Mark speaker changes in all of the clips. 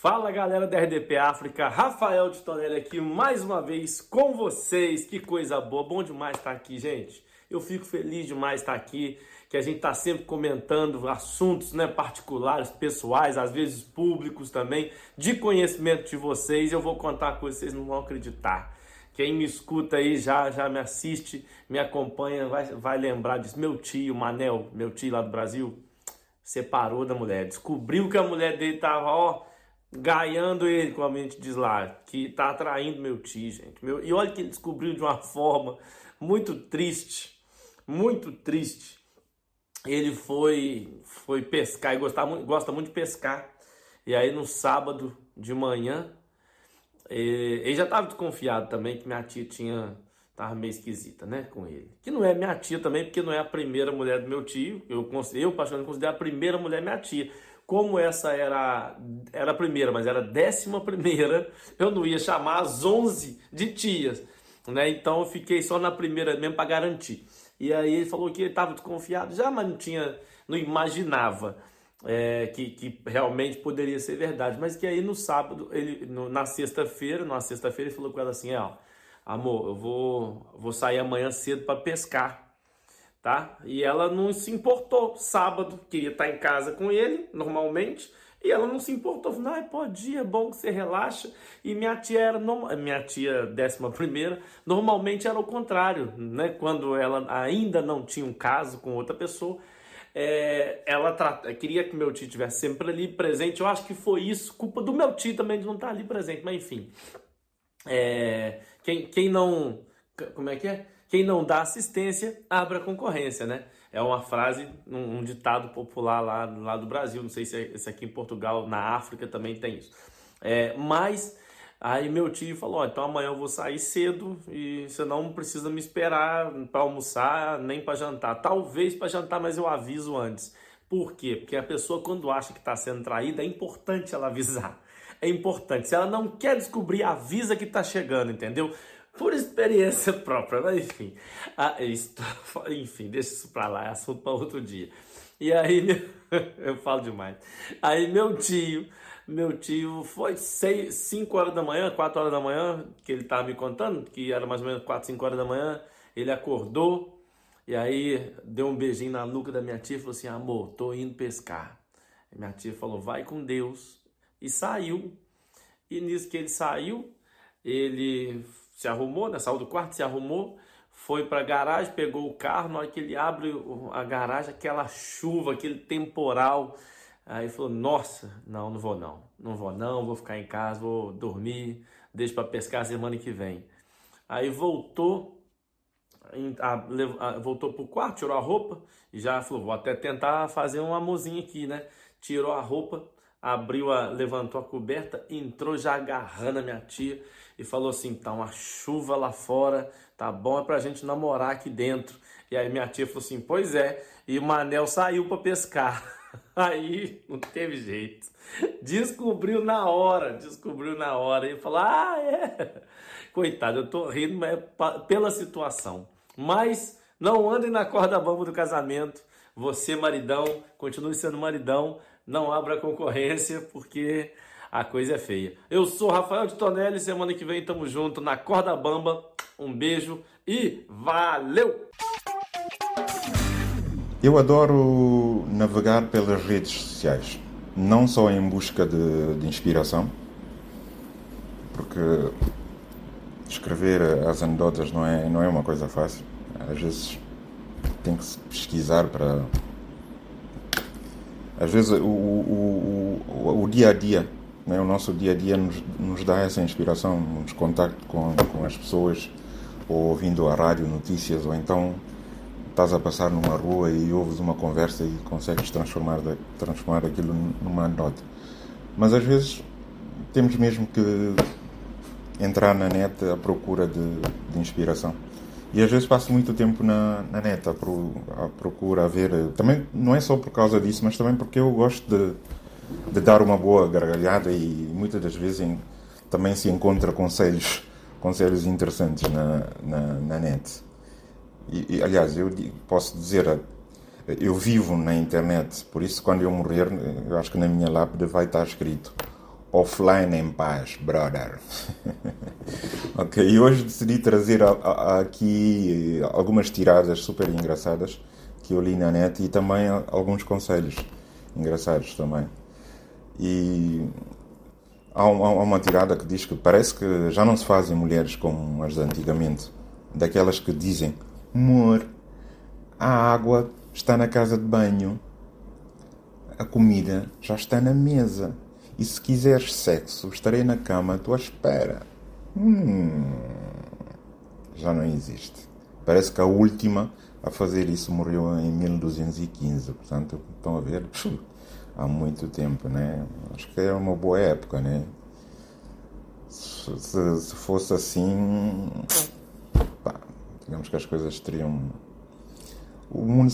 Speaker 1: Fala galera da RDP África, Rafael de Tonelli aqui mais uma vez com vocês. Que coisa boa, bom demais estar aqui, gente. Eu fico feliz demais estar aqui, que a gente está sempre comentando assuntos né, particulares, pessoais, às vezes públicos também, de conhecimento de vocês. Eu vou contar coisas que vocês não vão acreditar. Quem me escuta aí já, já me assiste, me acompanha, vai, vai lembrar disso. Meu tio, Manel, meu tio lá do Brasil, separou da mulher, descobriu que a mulher dele tava, ó, gaiando ele, como a gente diz lá, que tá atraindo meu tio, gente. Meu, e olha que ele descobriu de uma forma muito triste, muito triste. Ele foi foi pescar e gosta muito, gosta muito de pescar. E aí no sábado de manhã, ele já estava desconfiado também que minha tia tinha tava meio esquisita, né, com ele. Que não é minha tia também, porque não é a primeira mulher do meu tio. Eu, eu particularmente, considero a primeira mulher minha tia. Como essa era, era a primeira, mas era a décima primeira, eu não ia chamar as onze de tias, né? Então eu fiquei só na primeira mesmo para garantir. E aí ele falou que ele estava desconfiado já, mas não tinha, não imaginava é, que, que realmente poderia ser verdade. Mas que aí no sábado, ele, no, na sexta-feira, na sexta-feira ele falou com ela assim, ó, amor, eu vou, vou sair amanhã cedo para pescar, tá? E ela não se importou. Sábado, queria estar em casa com ele, normalmente, e ela não se importou. Falou, ah, pode ir, é bom que você relaxa. E minha tia era, minha tia décima primeira, normalmente era o contrário, né? Quando ela ainda não tinha um caso com outra pessoa, é, ela queria que meu tio estivesse sempre ali presente. Eu acho que foi isso, culpa do meu tio também de não estar ali presente, mas enfim. É, quem, quem não. Como é que é? Quem não dá assistência, abre a concorrência, né? É uma frase, um, um ditado popular lá, lá do Brasil. Não sei se, é, se aqui em Portugal, na África também tem isso. É, mas aí meu tio falou: então amanhã eu vou sair cedo e você não precisa me esperar para almoçar nem para jantar. Talvez para jantar, mas eu aviso antes. Por quê? Porque a pessoa, quando acha que está sendo traída, é importante ela avisar é importante. Se ela não quer descobrir, avisa que está chegando, entendeu? Por experiência própria, mas enfim. Ah, isso, enfim, deixa isso para lá, é assunto para outro dia. E aí, eu falo demais. Aí meu tio, meu tio foi 5 horas da manhã, 4 horas da manhã, que ele estava me contando, que era mais ou menos 4, 5 horas da manhã, ele acordou e aí deu um beijinho na nuca da minha tia e falou assim: amor, tô indo pescar. E minha tia falou: vai com Deus e saiu. E nisso que ele saiu, ele se arrumou, né? saiu do quarto, se arrumou, foi para a garagem, pegou o carro. Na hora que ele abre a garagem, aquela chuva, aquele temporal. Aí falou: Nossa, não, não vou não, não vou não, vou ficar em casa, vou dormir, deixo para pescar semana que vem. Aí voltou, voltou pro quarto, tirou a roupa e já falou: Vou até tentar fazer um amorzinho aqui, né? Tirou a roupa, abriu a, levantou a coberta, entrou já agarrando a minha tia e falou assim: tá uma chuva lá fora, tá bom é pra gente namorar aqui dentro. E aí minha tia falou assim: pois é, e o Manel saiu para pescar. Aí não teve jeito. Descobriu na hora, descobriu na hora e falou: ah, é. Coitado, eu tô rindo mas é pela situação. Mas não andem na corda bamba do casamento. Você, maridão, continue sendo maridão, não abra concorrência, porque a coisa é feia. Eu sou Rafael de Tonelli, semana que vem tamo junto na Corda Bamba. Um beijo e valeu!
Speaker 2: Eu adoro navegar pelas redes sociais, não só em busca de, de inspiração, porque escrever as anedotas não é, não é uma coisa fácil. Às vezes tem que se pesquisar para às vezes o, o, o, o dia a dia, né? o nosso dia a dia nos, nos dá essa inspiração, nos contactos com, com as pessoas, ou ouvindo a rádio, notícias, ou então estás a passar numa rua e ouves uma conversa e consegues transformar, transformar aquilo numa nota. Mas às vezes temos mesmo que entrar na net à procura de, de inspiração. E às vezes passo muito tempo na, na net à, pro, à procura, a ver. Também não é só por causa disso, mas também porque eu gosto de, de dar uma boa gargalhada e muitas das vezes em, também se encontra conselhos, conselhos interessantes na, na, na net. E, e, aliás, eu posso dizer, eu vivo na internet, por isso quando eu morrer, eu acho que na minha lápide vai estar escrito offline em paz, brother. ok, e hoje decidi trazer a, a, aqui algumas tiradas super engraçadas que eu li na net e também alguns conselhos engraçados também. E há, há uma tirada que diz que parece que já não se fazem mulheres como as de antigamente, daquelas que dizem: amor, a água está na casa de banho, a comida já está na mesa e se quiseres sexo, estarei na cama à tua espera. Hum, já não existe. Parece que a última a fazer isso morreu em 1215. Portanto, estão a ver? Há muito tempo, né? Acho que é uma boa época, né? Se, se fosse assim, pá, digamos que as coisas teriam. O mundo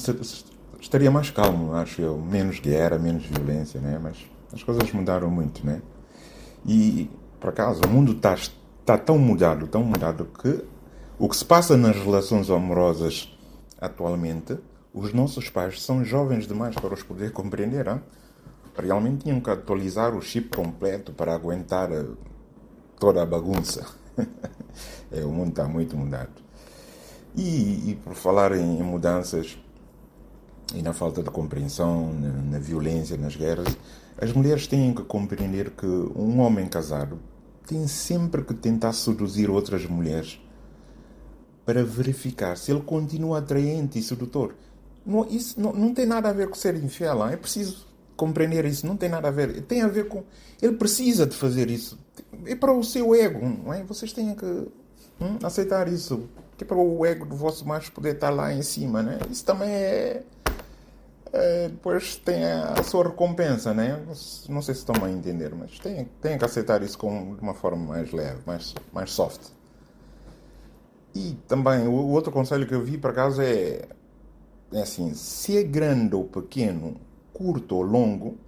Speaker 2: estaria mais calmo, acho eu. Menos guerra, menos violência, né? Mas as coisas mudaram muito, né? E, por acaso, o mundo está tá tão mudado, tão mudado, que o que se passa nas relações amorosas atualmente, os nossos pais são jovens demais para os poder compreender. Hein? Realmente tinham que atualizar o chip completo para aguentar eh, toda a bagunça. é, o mundo está muito mudado. E, e por falar em, mudanças e na falta de compreensão, na, na violência, nas guerras, as mulheres têm que compreender que um homem casado tem sempre que tentar seduzir outras mulheres para verificar se ele continua atraente e sedutor. Não, isso não, não tem nada a ver com ser infiel. É preciso compreender isso. Não tem nada a ver. Tem a ver com. Ele precisa de fazer isso. É para o seu ego. Não é? Vocês têm que hum, aceitar isso. Que é para o ego do vosso macho poder estar lá em cima. Né? Isso também é é, depois tem a, sua recompensa, né? Não sei se estão a entender, mas tem, tem que aceitar isso com, de uma forma mais leve, mais, mais soft. E também, o, o outro conselho que eu vi, por acaso, é, é assim: se é grande ou pequeno, curto ou longo,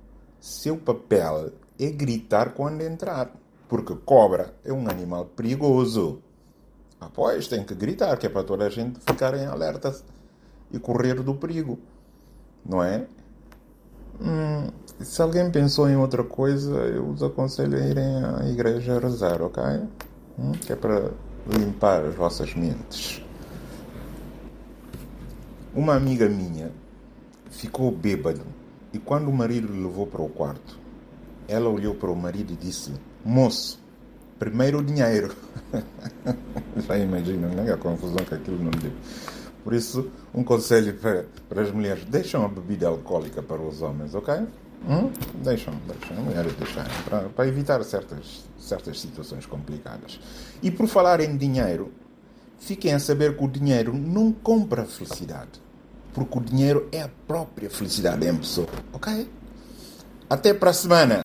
Speaker 2: seu papel é gritar quando entrar. Porque cobra é um animal perigoso. Após tem que gritar, que é para toda a gente ficar em alerta e correr do perigo não é? Hum, se alguém pensou em outra coisa, eu os aconselho a irem à igreja rezar, ok? Hum, que é para limpar as vossas mentes. Uma amiga minha ficou bêbado e quando o marido lhe levou para o quarto, ela olhou para o marido e disse: Moço, primeiro o dinheiro. Já imagino, né? A confusão que aquilo não deu. Por isso, um conselho para, para as mulheres: deixam a bebida alcoólica para os homens, ok? Hum? Deixam, deixam, mulheres deixarem, para, para evitar certas, certas situações complicadas. E por falar em dinheiro, fiquem a saber que o dinheiro não compra felicidade. Porque o dinheiro é a própria felicidade em pessoa, ok? Até para a semana!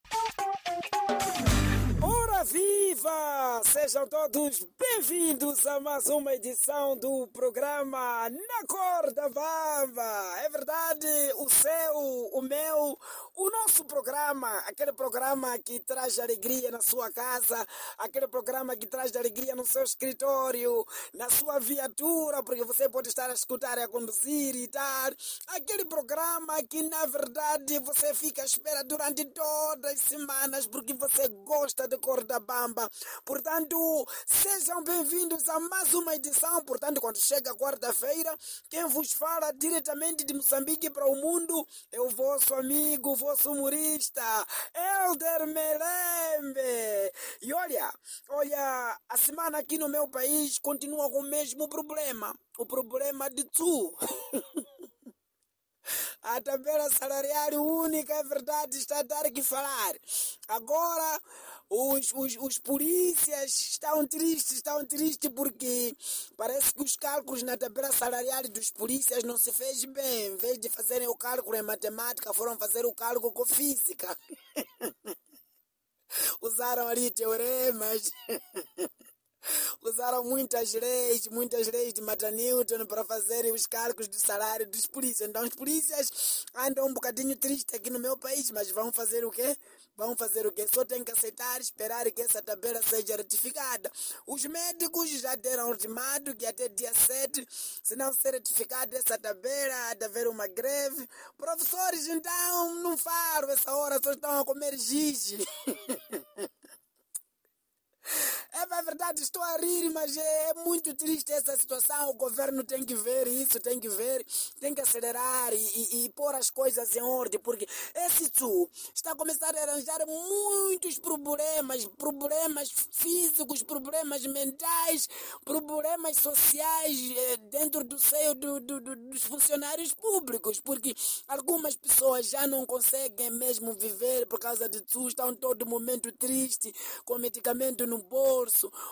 Speaker 3: Sejam todos bem-vindos a mais uma edição do programa Na Corda Bamba. É verdade, o seu, o meu, o nosso programa, aquele programa que traz alegria na sua casa, aquele programa que traz alegria no seu escritório, na sua viatura, porque você pode estar a escutar e a conduzir e tal. Aquele programa que na verdade você fica à espera durante todas as semanas porque você gosta de Corda Bamba. Portanto, Portanto, sejam bem-vindos a mais uma edição. Portanto, quando chega quarta-feira, quem vos fala diretamente de Moçambique para o mundo é o vosso amigo, o vosso humorista, Elder Melembe. E olha, olha, a semana aqui no meu país continua com o mesmo problema. O problema de tu. A tabela salarial única, é verdade, está a dar que falar. Agora, os, os, os polícias estão tristes, estão tristes porque parece que os cálculos na tabela salarial dos polícias não se fez bem. Em vez de fazerem o cálculo em matemática, foram fazer o cálculo com física. Usaram ali teoremas. Usaram muitas leis, muitas leis de Mata Newton para fazerem os cálculos do salário dos polícias. Então os polícias andam um bocadinho tristes aqui no meu país, mas vão fazer o quê? Vão fazer o quê? Só tem que aceitar, esperar que essa tabela seja ratificada. Os médicos já deram ultimato que até dia 7, se não ser ratificada essa tabela, há de haver uma greve. Professores, então, não falam essa hora, só estão a comer giz. É, é verdade, estou a rir, mas é muito triste essa situação. O governo tem que ver isso, tem que ver, tem que acelerar e, e, e pôr as coisas em ordem, porque esse tsu está a começar a arranjar muitos problemas, problemas físicos, problemas mentais, problemas sociais eh, dentro do seio do, do, do, dos funcionários públicos, porque algumas pessoas já não conseguem mesmo viver por causa de tsu, estão todo momento triste, com medicamento no bolso,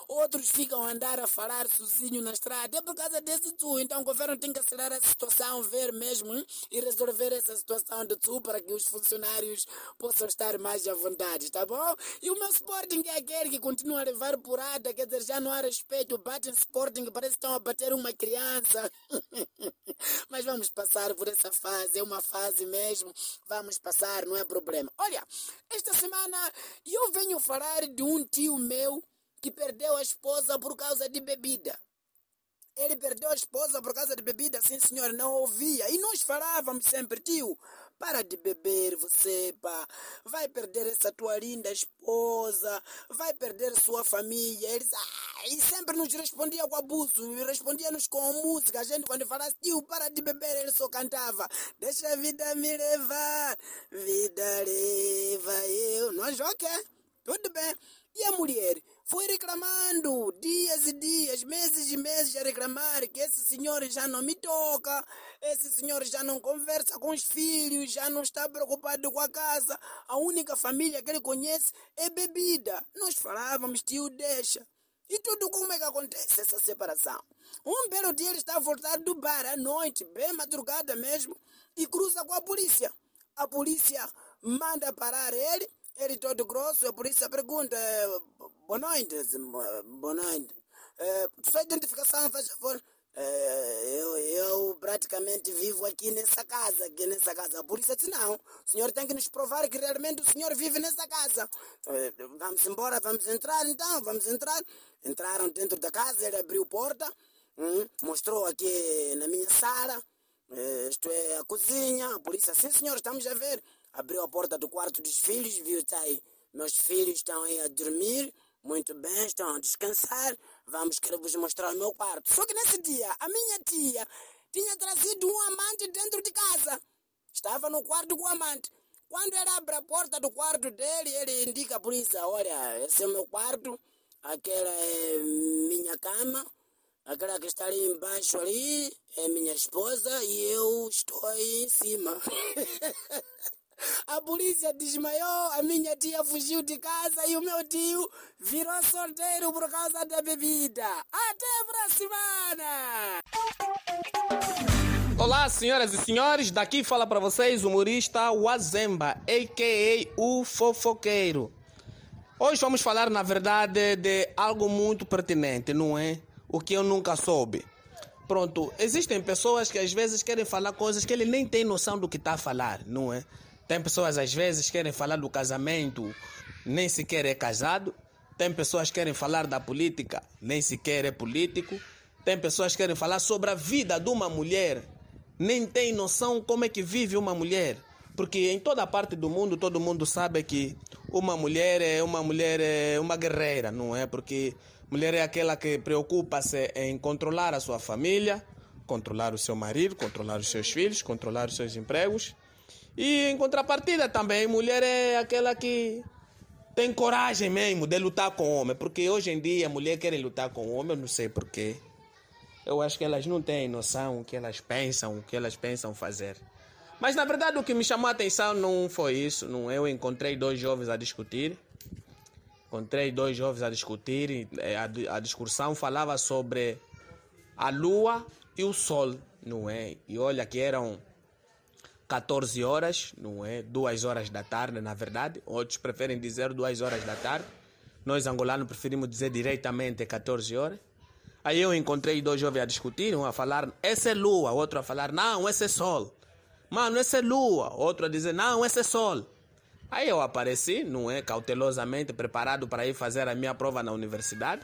Speaker 3: outros ficam a andar a falar sozinho na estrada. É por causa desse tu. Então o governo tem que acelerar a situação, ver mesmo e resolver essa situação de tu para que os funcionários possam estar mais à vontade, tá bom? E o meu Sporting é aquele que continua a levar porrada, quer dizer, já não há respeito. Batem Sporting, parece que estão a bater uma criança. Mas vamos passar por essa fase, é uma fase mesmo. Vamos passar, não é problema. Olha, esta semana eu venho falar de um tio meu que perdeu a esposa por causa de bebida. Ele perdeu a esposa por causa de bebida, sim senhor, não ouvia. E nós falávamos sempre, tio, para de beber você, pá. Vai perder essa tua linda esposa, vai perder sua família. Eles, ah, e sempre nos respondia com abuso, respondia-nos com música. A gente quando falasse, tio, para de beber, ele só cantava. Deixa a vida me levar, vida leva eu. Nós, ok, tudo bem. E a mulher foi reclamando dias e dias, meses e meses a reclamar que esse senhor já não me toca, esse senhor já não conversa com os filhos, já não está preocupado com a casa. A única família que ele conhece é bebida. Nós falávamos, tio, deixa. E tudo como é que acontece essa separação? Um belo dia ele está a voltar do bar à noite, bem madrugada mesmo, e cruza com a polícia. A polícia manda parar ele ele todo grosso, a polícia pergunta, boa noite. É, sua identificação, faz favor. É, eu, eu praticamente vivo aqui nessa casa, aqui nessa casa. A polícia disse, não, o senhor tem que nos provar que realmente o senhor vive nessa casa. É, vamos embora, vamos entrar então, vamos entrar. Entraram dentro da casa, ele abriu porta, hum, mostrou aqui na minha sala, é, isto é a cozinha. A polícia, sim senhor, estamos a ver abriu a porta do quarto dos filhos, viu, está aí, meus filhos estão aí a dormir, muito bem, estão a descansar, vamos querer vos mostrar o meu quarto. Só que nesse dia, a minha tia tinha trazido um amante dentro de casa. Estava no quarto com o amante. Quando ele abre a porta do quarto dele, ele indica a polícia, olha, esse é o meu quarto, aquela é minha cama, aquela que está ali embaixo ali é minha esposa e eu estou aí em cima. A polícia desmaiou, a minha tia fugiu de casa e o meu tio virou solteiro por causa da bebida. Até pra semana!
Speaker 4: Olá, senhoras e senhores, daqui fala para vocês o humorista Wazemba, a.k.a. o fofoqueiro. Hoje vamos falar, na verdade, de algo muito pertinente, não é? O que eu nunca soube. Pronto, existem pessoas que às vezes querem falar coisas que ele nem tem noção do que está a falar, não é? Tem pessoas às vezes que querem falar do casamento, nem sequer é casado. Tem pessoas que querem falar da política, nem sequer é político. Tem pessoas que querem falar sobre a vida de uma mulher, nem tem noção como é que vive uma mulher. Porque em toda parte do mundo todo mundo sabe que uma mulher é uma mulher é uma guerreira, não é? Porque mulher é aquela que preocupa-se em controlar a sua família, controlar o seu marido, controlar os seus filhos, controlar os seus empregos e em contrapartida também, mulher é aquela que tem coragem mesmo de lutar com homem. Porque hoje em dia mulher querem lutar com homem, eu não sei porquê. Eu acho que elas não têm noção o que elas pensam, o que elas pensam fazer. Mas na verdade o que me chamou a atenção não foi isso. Não, eu encontrei dois jovens a discutir. Encontrei dois jovens a discutir. Eh, a, a discussão falava sobre a lua e o sol, não é? E olha que eram 14 horas, não é? 2 horas da tarde, na verdade. Outros preferem dizer 2 horas da tarde. Nós angolanos preferimos dizer diretamente 14 horas. Aí eu encontrei dois jovens a discutir, um a falar, essa é lua, outro a falar, não, esse é sol. Mano, essa é lua, outro a dizer, não, esse é sol. Aí eu apareci, não é, cautelosamente preparado para ir fazer a minha prova na universidade.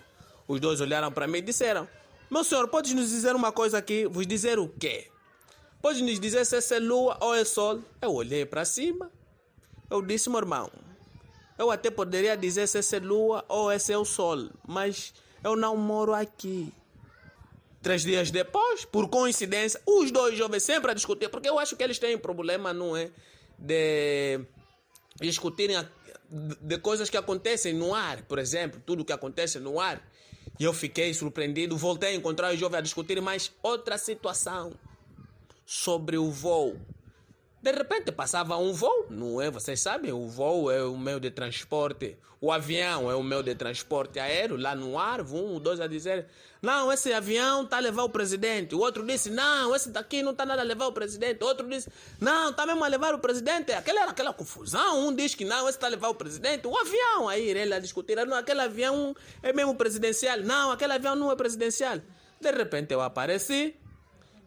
Speaker 4: Os dois olharam para mim e disseram, meu senhor, pode nos dizer uma coisa aqui? Vos dizer o quê? Pode nos dizer se essa é lua ou é sol? Eu olhei para cima, eu disse, meu irmão, eu até poderia dizer se essa é lua ou esse é o sol, mas eu não moro aqui. Três dias depois, por coincidência, os dois jovens sempre a discutir, porque eu acho que eles têm problema, não é? De discutirem de coisas que acontecem no ar, por exemplo, tudo que acontece no ar. E eu fiquei surpreendido, voltei a encontrar os jovens a discutir mais outra situação sobre o voo. De repente passava um voo, não é? Vocês sabem, o voo é o meio de transporte, o avião é o meio de transporte aéreo, lá no ar, um, dois a dizer, não, esse avião está a levar o presidente. O outro disse, não, esse daqui não está nada a levar o presidente. O outro disse, não, está mesmo a levar o presidente. Aquela era aquela confusão, um diz que não, esse está a levar o presidente. O avião, aí ele a discutir, não, aquele avião é mesmo presidencial. Não, aquele avião não é presidencial. De repente eu apareci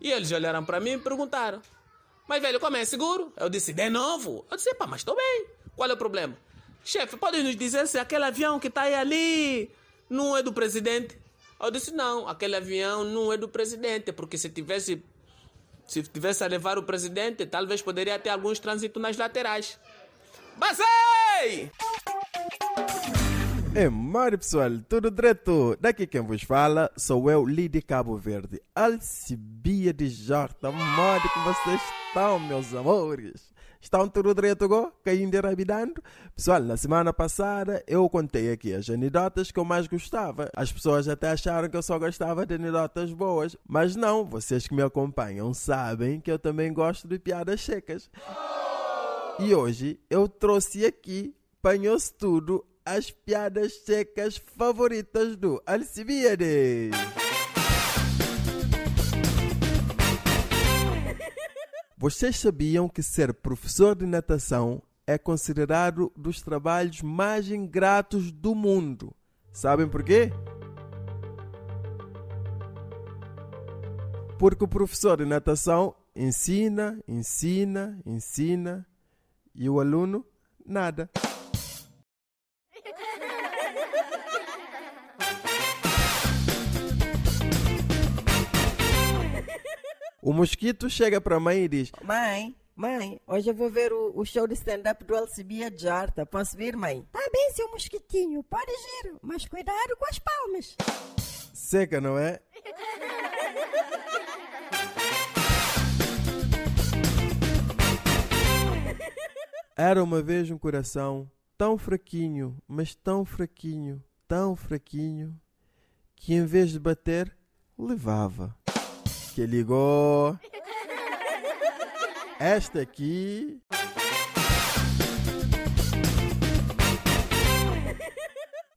Speaker 4: e eles olharam para mim e perguntaram, mas, velho, como é seguro? Eu disse, de novo? Eu disse, pá, mas estou bem. Qual é o problema? Chefe, pode nos dizer se aquele avião que está aí ali não é do presidente? Eu disse, não, aquele avião não é do presidente, porque se tivesse se tivesse a levar o presidente, talvez poderia ter alguns trânsitos nas laterais. Basei!
Speaker 5: É mano pessoal, tudo direto? Daqui quem vos fala sou eu, Lidi Cabo Verde, Alcibia de Jorta. Modo que vocês estão, meus amores? Estão tudo direto agora? Caindo e rabidando? Pessoal, na semana passada eu contei aqui as anedotas que eu mais gostava. As pessoas até acharam que eu só gostava de anedotas boas. Mas não, vocês que me acompanham sabem que eu também gosto de piadas secas. E hoje eu trouxe aqui, panhou-se tudo, as piadas secas favoritas do Alcibiades. Vocês sabiam que ser professor de natação é considerado dos trabalhos mais ingratos do mundo? Sabem por quê? Porque o professor de natação ensina, ensina, ensina e o aluno nada. O mosquito chega para a mãe e diz:
Speaker 6: Mãe, mãe, hoje eu vou ver o, o show de stand-up do Alcibia Jarta. Posso vir, mãe?
Speaker 7: Tá bem, seu mosquitinho, pode ir, mas cuidado com as palmas.
Speaker 5: Seca, não é? Era uma vez um coração tão fraquinho, mas tão fraquinho, tão fraquinho, que em vez de bater, levava. Que ligou. Esta aqui.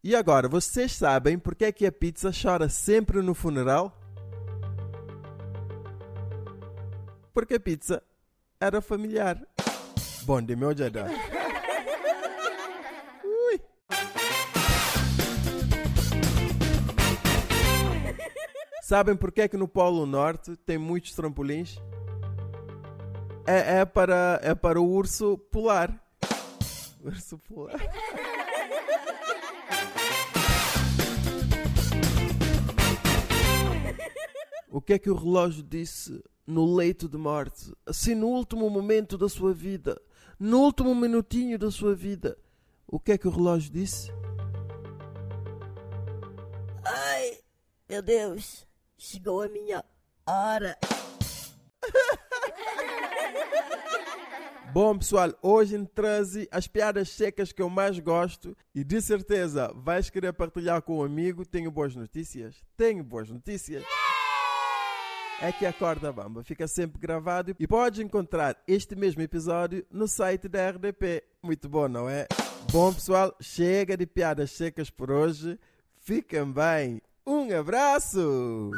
Speaker 5: E agora, vocês sabem porque é que a pizza chora sempre no funeral? Porque a pizza era familiar. Bom de meu jadá. Sabem porque é que no Polo Norte tem muitos trampolins? É, é, para, é para o urso polar. Urso polar. O que é que o relógio disse no leito de morte? Assim, no último momento da sua vida, no último minutinho da sua vida, o que é que o relógio disse?
Speaker 7: Ai, meu Deus, chegou a minha hora.
Speaker 5: Bom, pessoal, hoje traze as piadas secas que eu mais gosto e de certeza vais querer partilhar com um amigo. Tenho boas notícias? Tenho boas notícias. É que a Corda Bamba fica sempre gravado e pode encontrar este mesmo episódio no site da RDP. Muito bom, não é? Bom, pessoal, chega de piadas secas por hoje. Fiquem bem. Um abraço!